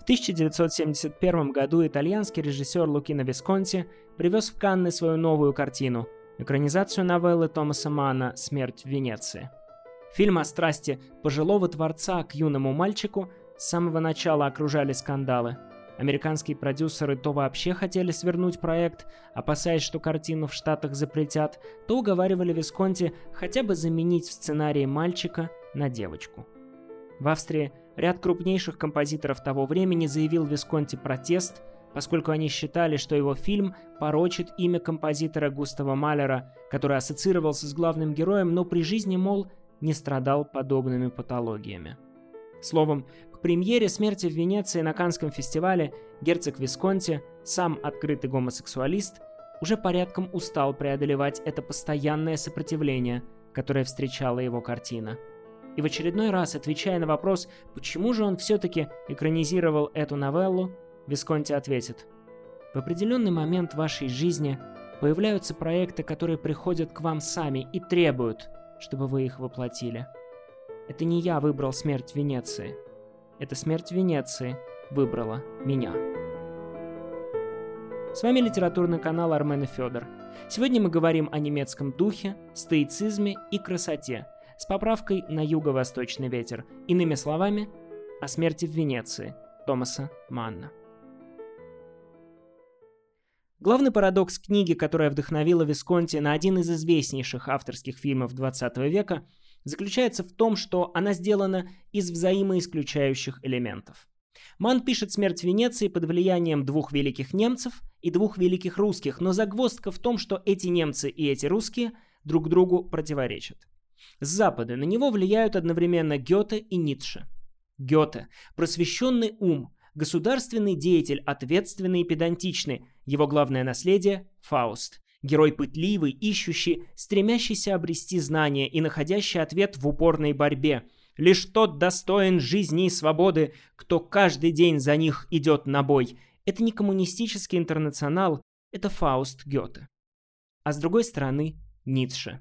В 1971 году итальянский режиссер Лукино Висконти привез в Канны свою новую картину – экранизацию новеллы Томаса Мана «Смерть в Венеции». Фильм о страсти пожилого творца к юному мальчику с самого начала окружали скандалы. Американские продюсеры то вообще хотели свернуть проект, опасаясь, что картину в Штатах запретят, то уговаривали Висконти хотя бы заменить в сценарии мальчика на девочку. В Австрии ряд крупнейших композиторов того времени заявил Висконти протест, поскольку они считали, что его фильм порочит имя композитора Густава Малера, который ассоциировался с главным героем, но при жизни, мол, не страдал подобными патологиями. Словом, к премьере «Смерти в Венеции» на Канском фестивале герцог Висконти, сам открытый гомосексуалист, уже порядком устал преодолевать это постоянное сопротивление, которое встречала его картина. И в очередной раз, отвечая на вопрос, почему же он все-таки экранизировал эту новеллу, Висконти ответит, «В определенный момент вашей жизни появляются проекты, которые приходят к вам сами и требуют, чтобы вы их воплотили. Это не я выбрал смерть Венеции. Это смерть Венеции выбрала меня. С вами литературный канал Армен и Федор. Сегодня мы говорим о немецком духе, стоицизме и красоте, с поправкой на юго-восточный ветер. Иными словами, о смерти в Венеции Томаса Манна. Главный парадокс книги, которая вдохновила Висконти на один из известнейших авторских фильмов 20 века, заключается в том, что она сделана из взаимоисключающих элементов. Ман пишет «Смерть Венеции» под влиянием двух великих немцев и двух великих русских, но загвоздка в том, что эти немцы и эти русские друг другу противоречат. С запада на него влияют одновременно Гёте и Ницше. Гёте – просвещенный ум, Государственный деятель, ответственный и педантичный. Его главное наследие – Фауст. Герой пытливый, ищущий, стремящийся обрести знания и находящий ответ в упорной борьбе. Лишь тот достоин жизни и свободы, кто каждый день за них идет на бой. Это не коммунистический интернационал, это Фауст Гёте. А с другой стороны – Ницше.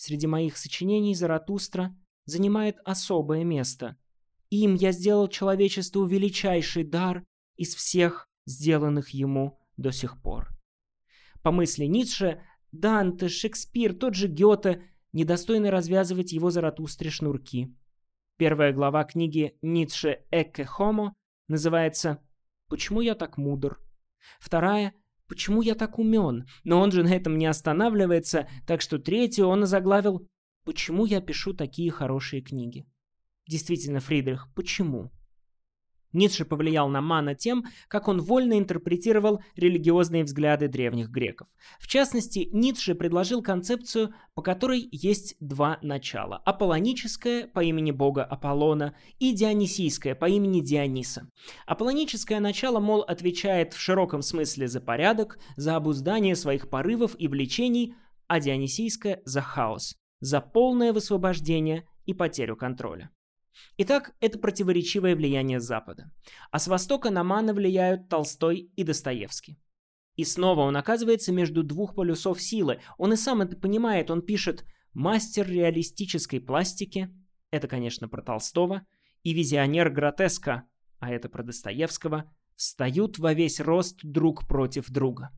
Среди моих сочинений Заратустра занимает особое место – им я сделал человечеству величайший дар из всех сделанных ему до сих пор. По мысли Ницше, Данте, Шекспир, тот же Гёте недостойны развязывать его Заратустре шнурки. Первая глава книги Ницше «Экке Хомо» называется «Почему я так мудр?». Вторая «Почему я так умен?». Но он же на этом не останавливается, так что третью он озаглавил «Почему я пишу такие хорошие книги?». Действительно, Фридрих, почему? Ницше повлиял на Мана тем, как он вольно интерпретировал религиозные взгляды древних греков. В частности, Ницше предложил концепцию, по которой есть два начала – аполлоническое по имени бога Аполлона и дионисийское по имени Диониса. Аполлоническое начало, мол, отвечает в широком смысле за порядок, за обуздание своих порывов и влечений, а дионисийское – за хаос, за полное высвобождение и потерю контроля. Итак, это противоречивое влияние Запада. А с Востока на Мана влияют Толстой и Достоевский. И снова он оказывается между двух полюсов силы. Он и сам это понимает. Он пишет «Мастер реалистической пластики» — это, конечно, про Толстого, и «Визионер гротеска» — а это про Достоевского — встают во весь рост друг против друга.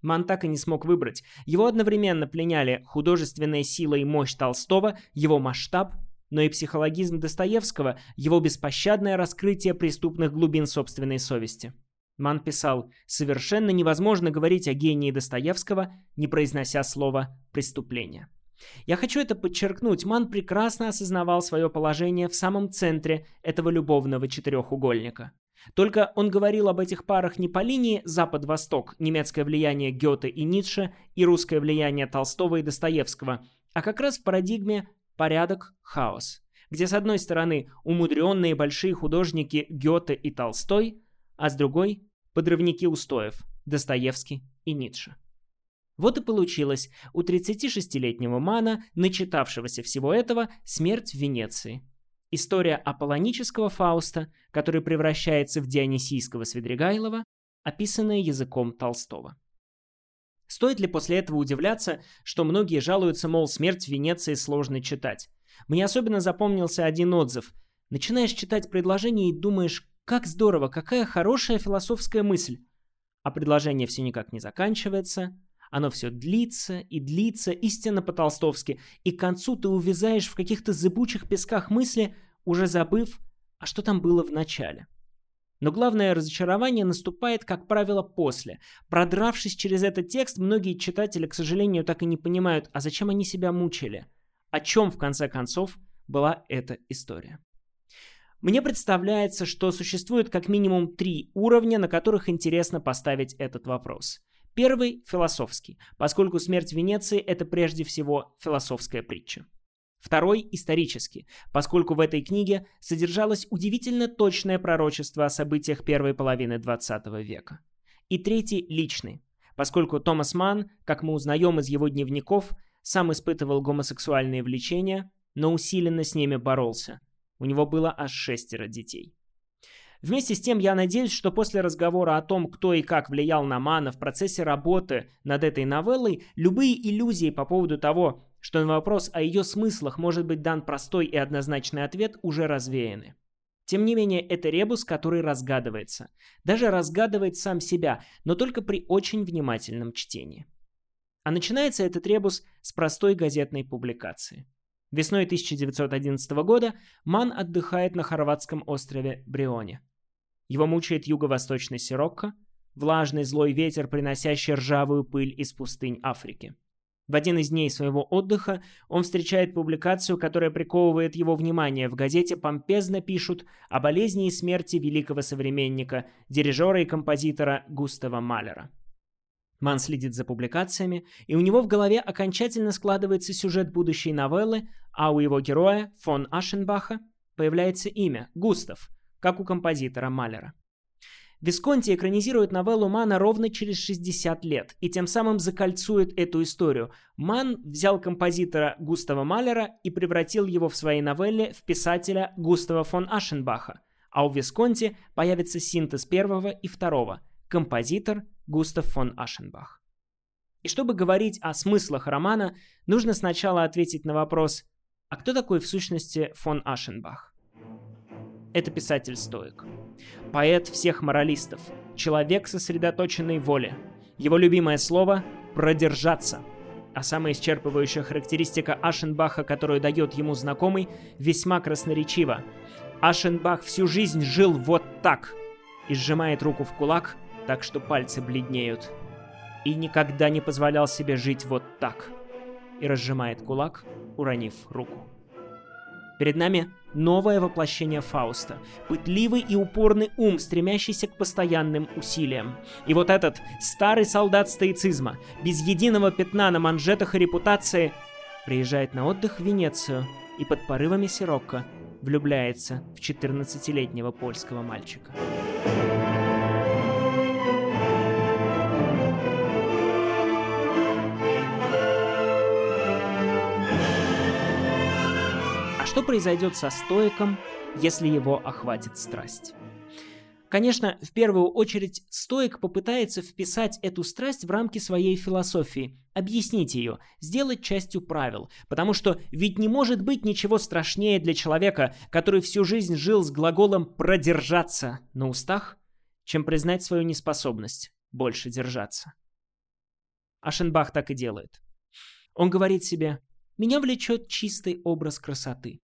Ман так и не смог выбрать. Его одновременно пленяли художественная сила и мощь Толстого, его масштаб но и психологизм Достоевского, его беспощадное раскрытие преступных глубин собственной совести. Ман писал, совершенно невозможно говорить о гении Достоевского, не произнося слово «преступление». Я хочу это подчеркнуть, Ман прекрасно осознавал свое положение в самом центре этого любовного четырехугольника. Только он говорил об этих парах не по линии Запад-Восток, немецкое влияние Гёте и Ницше и русское влияние Толстого и Достоевского, а как раз в парадигме порядок, хаос, где с одной стороны умудренные большие художники Гёте и Толстой, а с другой – подрывники устоев Достоевский и Ницше. Вот и получилось у 36-летнего Мана, начитавшегося всего этого, смерть в Венеции. История аполлонического Фауста, который превращается в дионисийского Свидригайлова, описанная языком Толстого. Стоит ли после этого удивляться, что многие жалуются, мол, смерть в Венеции сложно читать? Мне особенно запомнился один отзыв. Начинаешь читать предложение и думаешь, Как здорово, какая хорошая философская мысль. А предложение все никак не заканчивается. Оно все длится и длится, истинно по-толстовски, и к концу ты увязаешь в каких-то зыбучих песках мысли, уже забыв, а что там было в начале. Но главное разочарование наступает, как правило, после. Продравшись через этот текст, многие читатели, к сожалению, так и не понимают, а зачем они себя мучили. О чем, в конце концов, была эта история. Мне представляется, что существует как минимум три уровня, на которых интересно поставить этот вопрос. Первый – философский, поскольку смерть Венеции – это прежде всего философская притча. Второй – исторический, поскольку в этой книге содержалось удивительно точное пророчество о событиях первой половины XX века. И третий – личный, поскольку Томас Манн, как мы узнаем из его дневников, сам испытывал гомосексуальные влечения, но усиленно с ними боролся – у него было аж шестеро детей. Вместе с тем я надеюсь, что после разговора о том, кто и как влиял на Мана в процессе работы над этой новеллой, любые иллюзии по поводу того, что на вопрос о ее смыслах может быть дан простой и однозначный ответ, уже развеяны. Тем не менее, это ребус, который разгадывается. Даже разгадывает сам себя, но только при очень внимательном чтении. А начинается этот ребус с простой газетной публикации – Весной 1911 года Ман отдыхает на хорватском острове Брионе. Его мучает юго-восточный Сирокко, влажный злой ветер, приносящий ржавую пыль из пустынь Африки. В один из дней своего отдыха он встречает публикацию, которая приковывает его внимание. В газете помпезно пишут о болезни и смерти великого современника, дирижера и композитора Густава Малера. Ман следит за публикациями, и у него в голове окончательно складывается сюжет будущей новеллы, а у его героя, фон Ашенбаха, появляется имя – Густав, как у композитора Малера. Висконти экранизирует новеллу Мана ровно через 60 лет и тем самым закольцует эту историю. Ман взял композитора Густава Малера и превратил его в своей новелле в писателя Густава фон Ашенбаха, а у Висконти появится синтез первого и второго – композитор Густав фон Ашенбах. И чтобы говорить о смыслах романа, нужно сначала ответить на вопрос, а кто такой в сущности фон Ашенбах? Это писатель-стоик. Поэт всех моралистов, человек сосредоточенной воли. Его любимое слово – «продержаться». А самая исчерпывающая характеристика Ашенбаха, которую дает ему знакомый, весьма красноречива. Ашенбах всю жизнь жил вот так и сжимает руку в кулак, так что пальцы бледнеют. И никогда не позволял себе жить вот так. И разжимает кулак, уронив руку. Перед нами новое воплощение Фауста. Пытливый и упорный ум, стремящийся к постоянным усилиям. И вот этот старый солдат стоицизма, без единого пятна на манжетах и репутации, приезжает на отдых в Венецию и под порывами Сирокко влюбляется в 14-летнего польского мальчика. Что произойдет со стоиком, если его охватит страсть? Конечно, в первую очередь стоик попытается вписать эту страсть в рамки своей философии, объяснить ее, сделать частью правил, потому что ведь не может быть ничего страшнее для человека, который всю жизнь жил с глаголом «продержаться» на устах, чем признать свою неспособность больше держаться. Ашенбах так и делает. Он говорит себе меня влечет чистый образ красоты.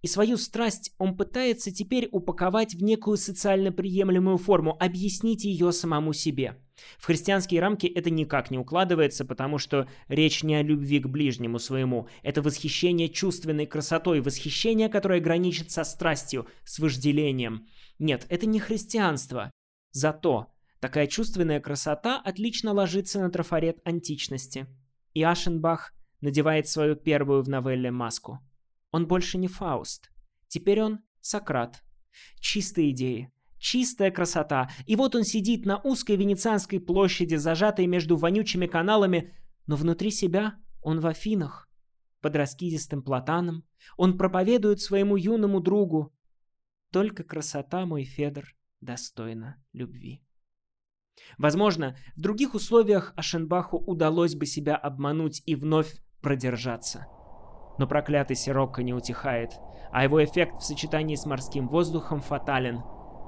И свою страсть он пытается теперь упаковать в некую социально приемлемую форму, объяснить ее самому себе. В христианские рамки это никак не укладывается, потому что речь не о любви к ближнему своему. Это восхищение чувственной красотой, восхищение, которое граничит со страстью, с вожделением. Нет, это не христианство. Зато такая чувственная красота отлично ложится на трафарет античности. И Ашенбах надевает свою первую в новелле маску. Он больше не Фауст. Теперь он Сократ. Чистые идеи, чистая красота. И вот он сидит на узкой венецианской площади, зажатой между вонючими каналами, но внутри себя он в Афинах. Под раскидистым платаном он проповедует своему юному другу «Только красота, мой Федор, достойна любви». Возможно, в других условиях Ашенбаху удалось бы себя обмануть и вновь продержаться. Но проклятый Сирокко не утихает, а его эффект в сочетании с морским воздухом фатален.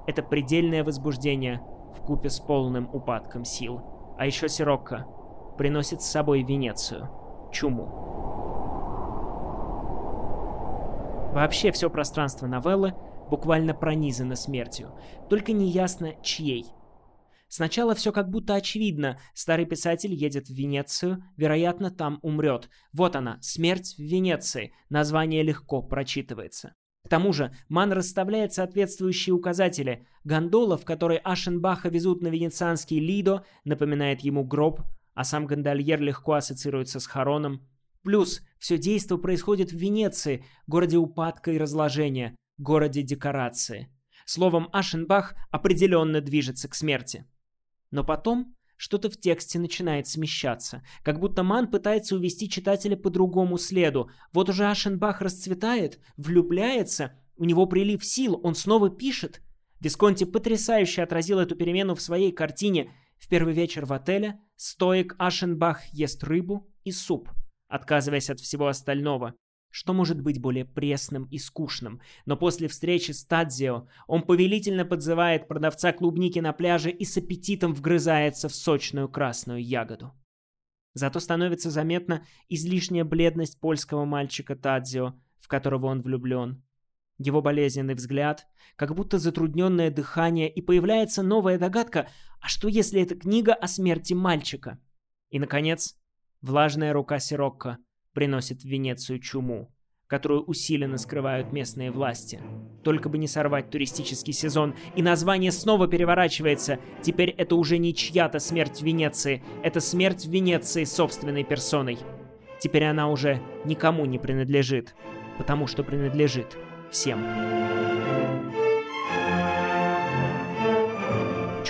это предельное возбуждение в купе с полным упадком сил. А еще Сирокко приносит с собой Венецию, чуму. Вообще все пространство новеллы буквально пронизано смертью, только неясно чьей. Сначала все как будто очевидно. Старый писатель едет в Венецию, вероятно, там умрет. Вот она, смерть в Венеции. Название легко прочитывается. К тому же Ман расставляет соответствующие указатели. Гондола, в которой Ашенбаха везут на венецианский Лидо, напоминает ему гроб, а сам гондольер легко ассоциируется с Хароном. Плюс все действо происходит в Венеции, городе упадка и разложения, городе декорации. Словом, Ашенбах определенно движется к смерти. Но потом что-то в тексте начинает смещаться, как будто Ман пытается увести читателя по другому следу. Вот уже Ашенбах расцветает, влюбляется, у него прилив сил, он снова пишет. Висконти потрясающе отразил эту перемену в своей картине «В первый вечер в отеле стоик Ашенбах ест рыбу и суп», отказываясь от всего остального. Что может быть более пресным и скучным? Но после встречи с Тадзио он повелительно подзывает продавца клубники на пляже и с аппетитом вгрызается в сочную красную ягоду. Зато становится заметна излишняя бледность польского мальчика Тадзио, в которого он влюблен. Его болезненный взгляд, как будто затрудненное дыхание, и появляется новая догадка, а что если это книга о смерти мальчика? И, наконец, влажная рука Сирокко – приносит в Венецию чуму, которую усиленно скрывают местные власти. Только бы не сорвать туристический сезон, и название снова переворачивается. Теперь это уже не чья-то смерть Венеции, это смерть Венеции собственной персоной. Теперь она уже никому не принадлежит, потому что принадлежит всем.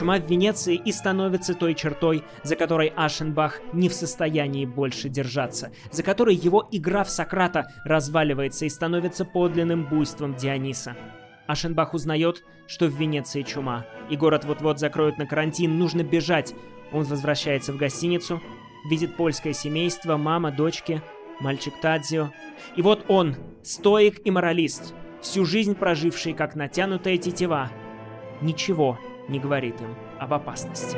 Чума в Венеции и становится той чертой, за которой Ашенбах не в состоянии больше держаться, за которой его игра в Сократа разваливается и становится подлинным буйством Диониса. Ашенбах узнает, что в Венеции чума, и город вот-вот закроют на карантин, нужно бежать. Он возвращается в гостиницу, видит польское семейство, мама, дочки, мальчик Тадзио. И вот он, стоик и моралист, всю жизнь проживший как натянутая тетива. Ничего не говорит им об опасности.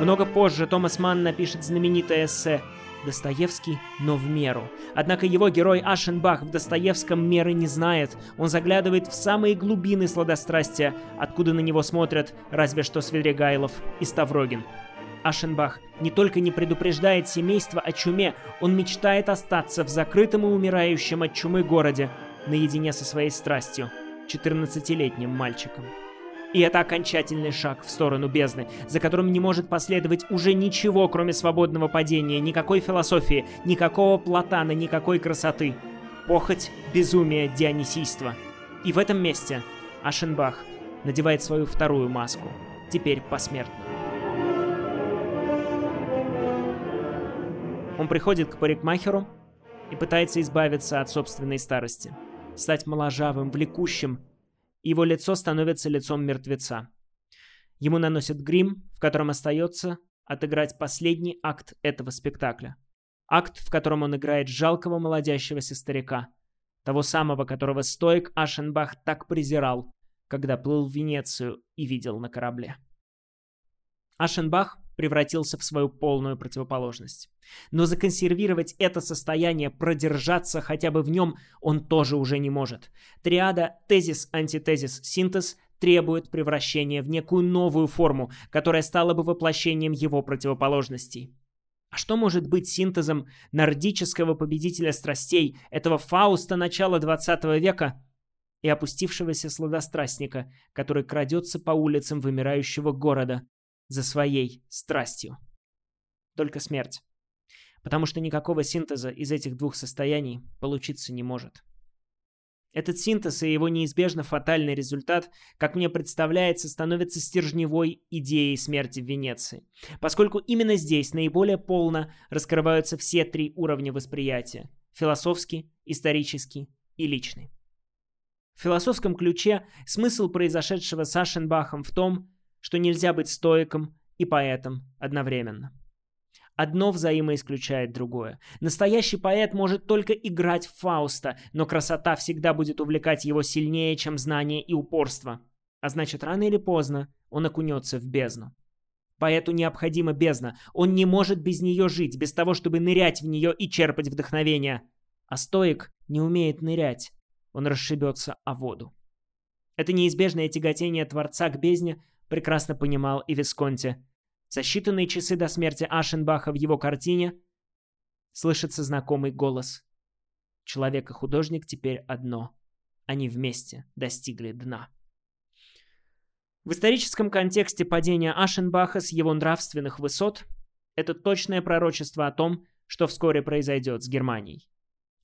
Много позже Томас Манн напишет знаменитое эссе Достоевский, но в меру. Однако его герой Ашенбах в Достоевском меры не знает. Он заглядывает в самые глубины сладострастия, откуда на него смотрят разве что Свидригайлов и Ставрогин. Ашенбах не только не предупреждает семейство о чуме, он мечтает остаться в закрытом и умирающем от чумы городе, наедине со своей страстью – 14-летним мальчиком. И это окончательный шаг в сторону бездны, за которым не может последовать уже ничего, кроме свободного падения, никакой философии, никакого платана, никакой красоты. Похоть, безумие, дионисийство. И в этом месте Ашенбах надевает свою вторую маску, теперь посмертную. Он приходит к парикмахеру и пытается избавиться от собственной старости – стать моложавым, влекущим. Его лицо становится лицом мертвеца. Ему наносят грим, в котором остается отыграть последний акт этого спектакля. Акт, в котором он играет жалкого молодящегося старика. Того самого, которого стоик Ашенбах так презирал, когда плыл в Венецию и видел на корабле. Ашенбах превратился в свою полную противоположность. Но законсервировать это состояние, продержаться хотя бы в нем, он тоже уже не может. Триада тезис, антитезис, синтез требует превращения в некую новую форму, которая стала бы воплощением его противоположностей. А что может быть синтезом нордического победителя страстей, этого Фауста начала 20 века и опустившегося сладострастника, который крадется по улицам вымирающего города, за своей страстью. Только смерть. Потому что никакого синтеза из этих двух состояний получиться не может. Этот синтез и его неизбежно фатальный результат, как мне представляется, становится стержневой идеей смерти в Венеции, поскольку именно здесь наиболее полно раскрываются все три уровня восприятия – философский, исторический и личный. В философском ключе смысл произошедшего с Ашенбахом в том, что нельзя быть стоиком и поэтом одновременно. Одно взаимоисключает другое. Настоящий поэт может только играть в Фауста, но красота всегда будет увлекать его сильнее, чем знание и упорство. А значит, рано или поздно он окунется в бездну. Поэту необходима бездна. Он не может без нее жить, без того, чтобы нырять в нее и черпать вдохновение. А стоик не умеет нырять. Он расшибется о воду. Это неизбежное тяготение Творца к бездне прекрасно понимал и Висконти. За считанные часы до смерти Ашенбаха в его картине слышится знакомый голос. Человек и художник теперь одно. Они вместе достигли дна. В историческом контексте падения Ашенбаха с его нравственных высот – это точное пророчество о том, что вскоре произойдет с Германией.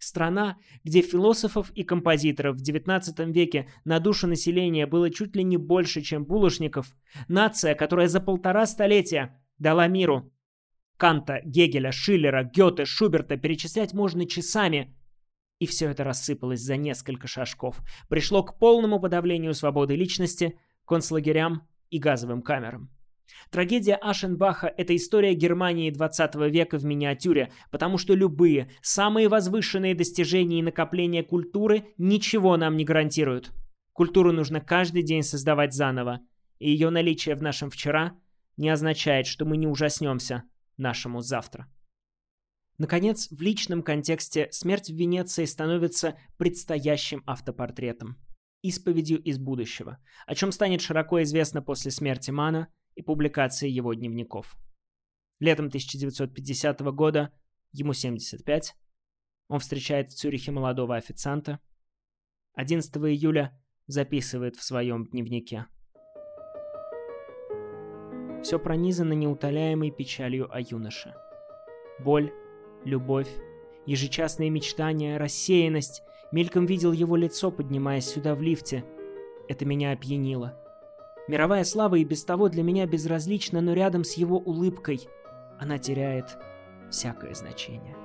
Страна, где философов и композиторов в XIX веке на душу населения было чуть ли не больше, чем булочников. Нация, которая за полтора столетия дала миру Канта, Гегеля, Шиллера, Гёте, Шуберта перечислять можно часами. И все это рассыпалось за несколько шажков. Пришло к полному подавлению свободы личности, концлагерям и газовым камерам. Трагедия Ашенбаха – это история Германии 20 века в миниатюре, потому что любые, самые возвышенные достижения и накопления культуры ничего нам не гарантируют. Культуру нужно каждый день создавать заново, и ее наличие в нашем вчера не означает, что мы не ужаснемся нашему завтра. Наконец, в личном контексте смерть в Венеции становится предстоящим автопортретом, исповедью из будущего, о чем станет широко известно после смерти Мана – и публикации его дневников. Летом 1950 года, ему 75, он встречает в Цюрихе молодого официанта. 11 июля записывает в своем дневнике. Все пронизано неутоляемой печалью о юноше. Боль, любовь, ежечасные мечтания, рассеянность. Мельком видел его лицо, поднимаясь сюда в лифте. Это меня опьянило. Мировая слава и без того для меня безразлична, но рядом с его улыбкой она теряет всякое значение.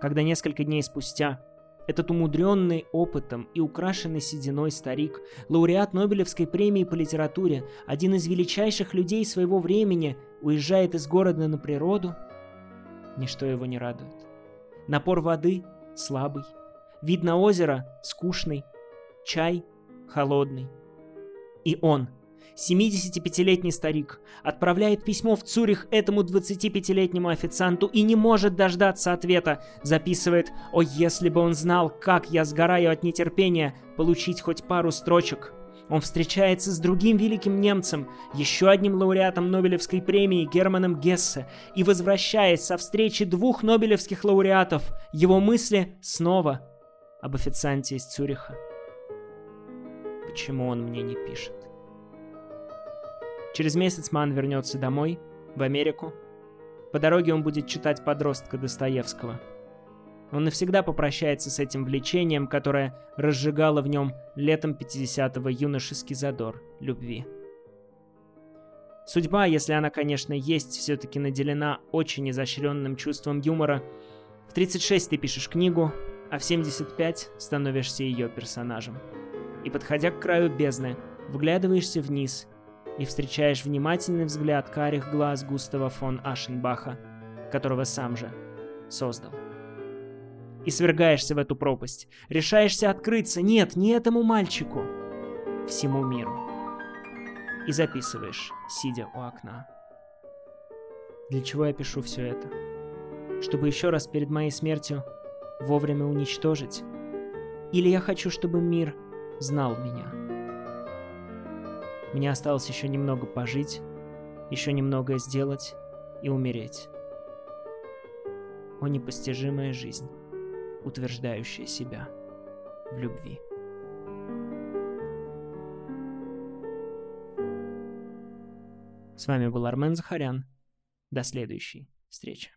Когда несколько дней спустя этот умудренный опытом и украшенный сединой старик, лауреат Нобелевской премии по литературе, один из величайших людей своего времени, уезжает из города на природу, ничто его не радует. Напор воды слабый, вид на озеро скучный, чай холодный. И он, 75-летний старик, отправляет письмо в Цюрих этому 25-летнему официанту и не может дождаться ответа. Записывает «О, если бы он знал, как я сгораю от нетерпения получить хоть пару строчек». Он встречается с другим великим немцем, еще одним лауреатом Нобелевской премии Германом Гессе, и возвращаясь со встречи двух нобелевских лауреатов, его мысли снова об официанте из Цюриха почему он мне не пишет. Через месяц Ман вернется домой, в Америку. По дороге он будет читать подростка Достоевского. Он навсегда попрощается с этим влечением, которое разжигало в нем летом 50-го юношеский задор любви. Судьба, если она, конечно, есть, все-таки наделена очень изощренным чувством юмора. В 36 ты пишешь книгу, а в 75 становишься ее персонажем и, подходя к краю бездны, вглядываешься вниз и встречаешь внимательный взгляд карих глаз Густава фон Ашенбаха, которого сам же создал. И свергаешься в эту пропасть, решаешься открыться, нет, не этому мальчику, всему миру. И записываешь, сидя у окна. Для чего я пишу все это? Чтобы еще раз перед моей смертью вовремя уничтожить? Или я хочу, чтобы мир знал меня. Мне осталось еще немного пожить, еще немного сделать и умереть. О непостижимая жизнь, утверждающая себя в любви. С вами был Армен Захарян. До следующей встречи.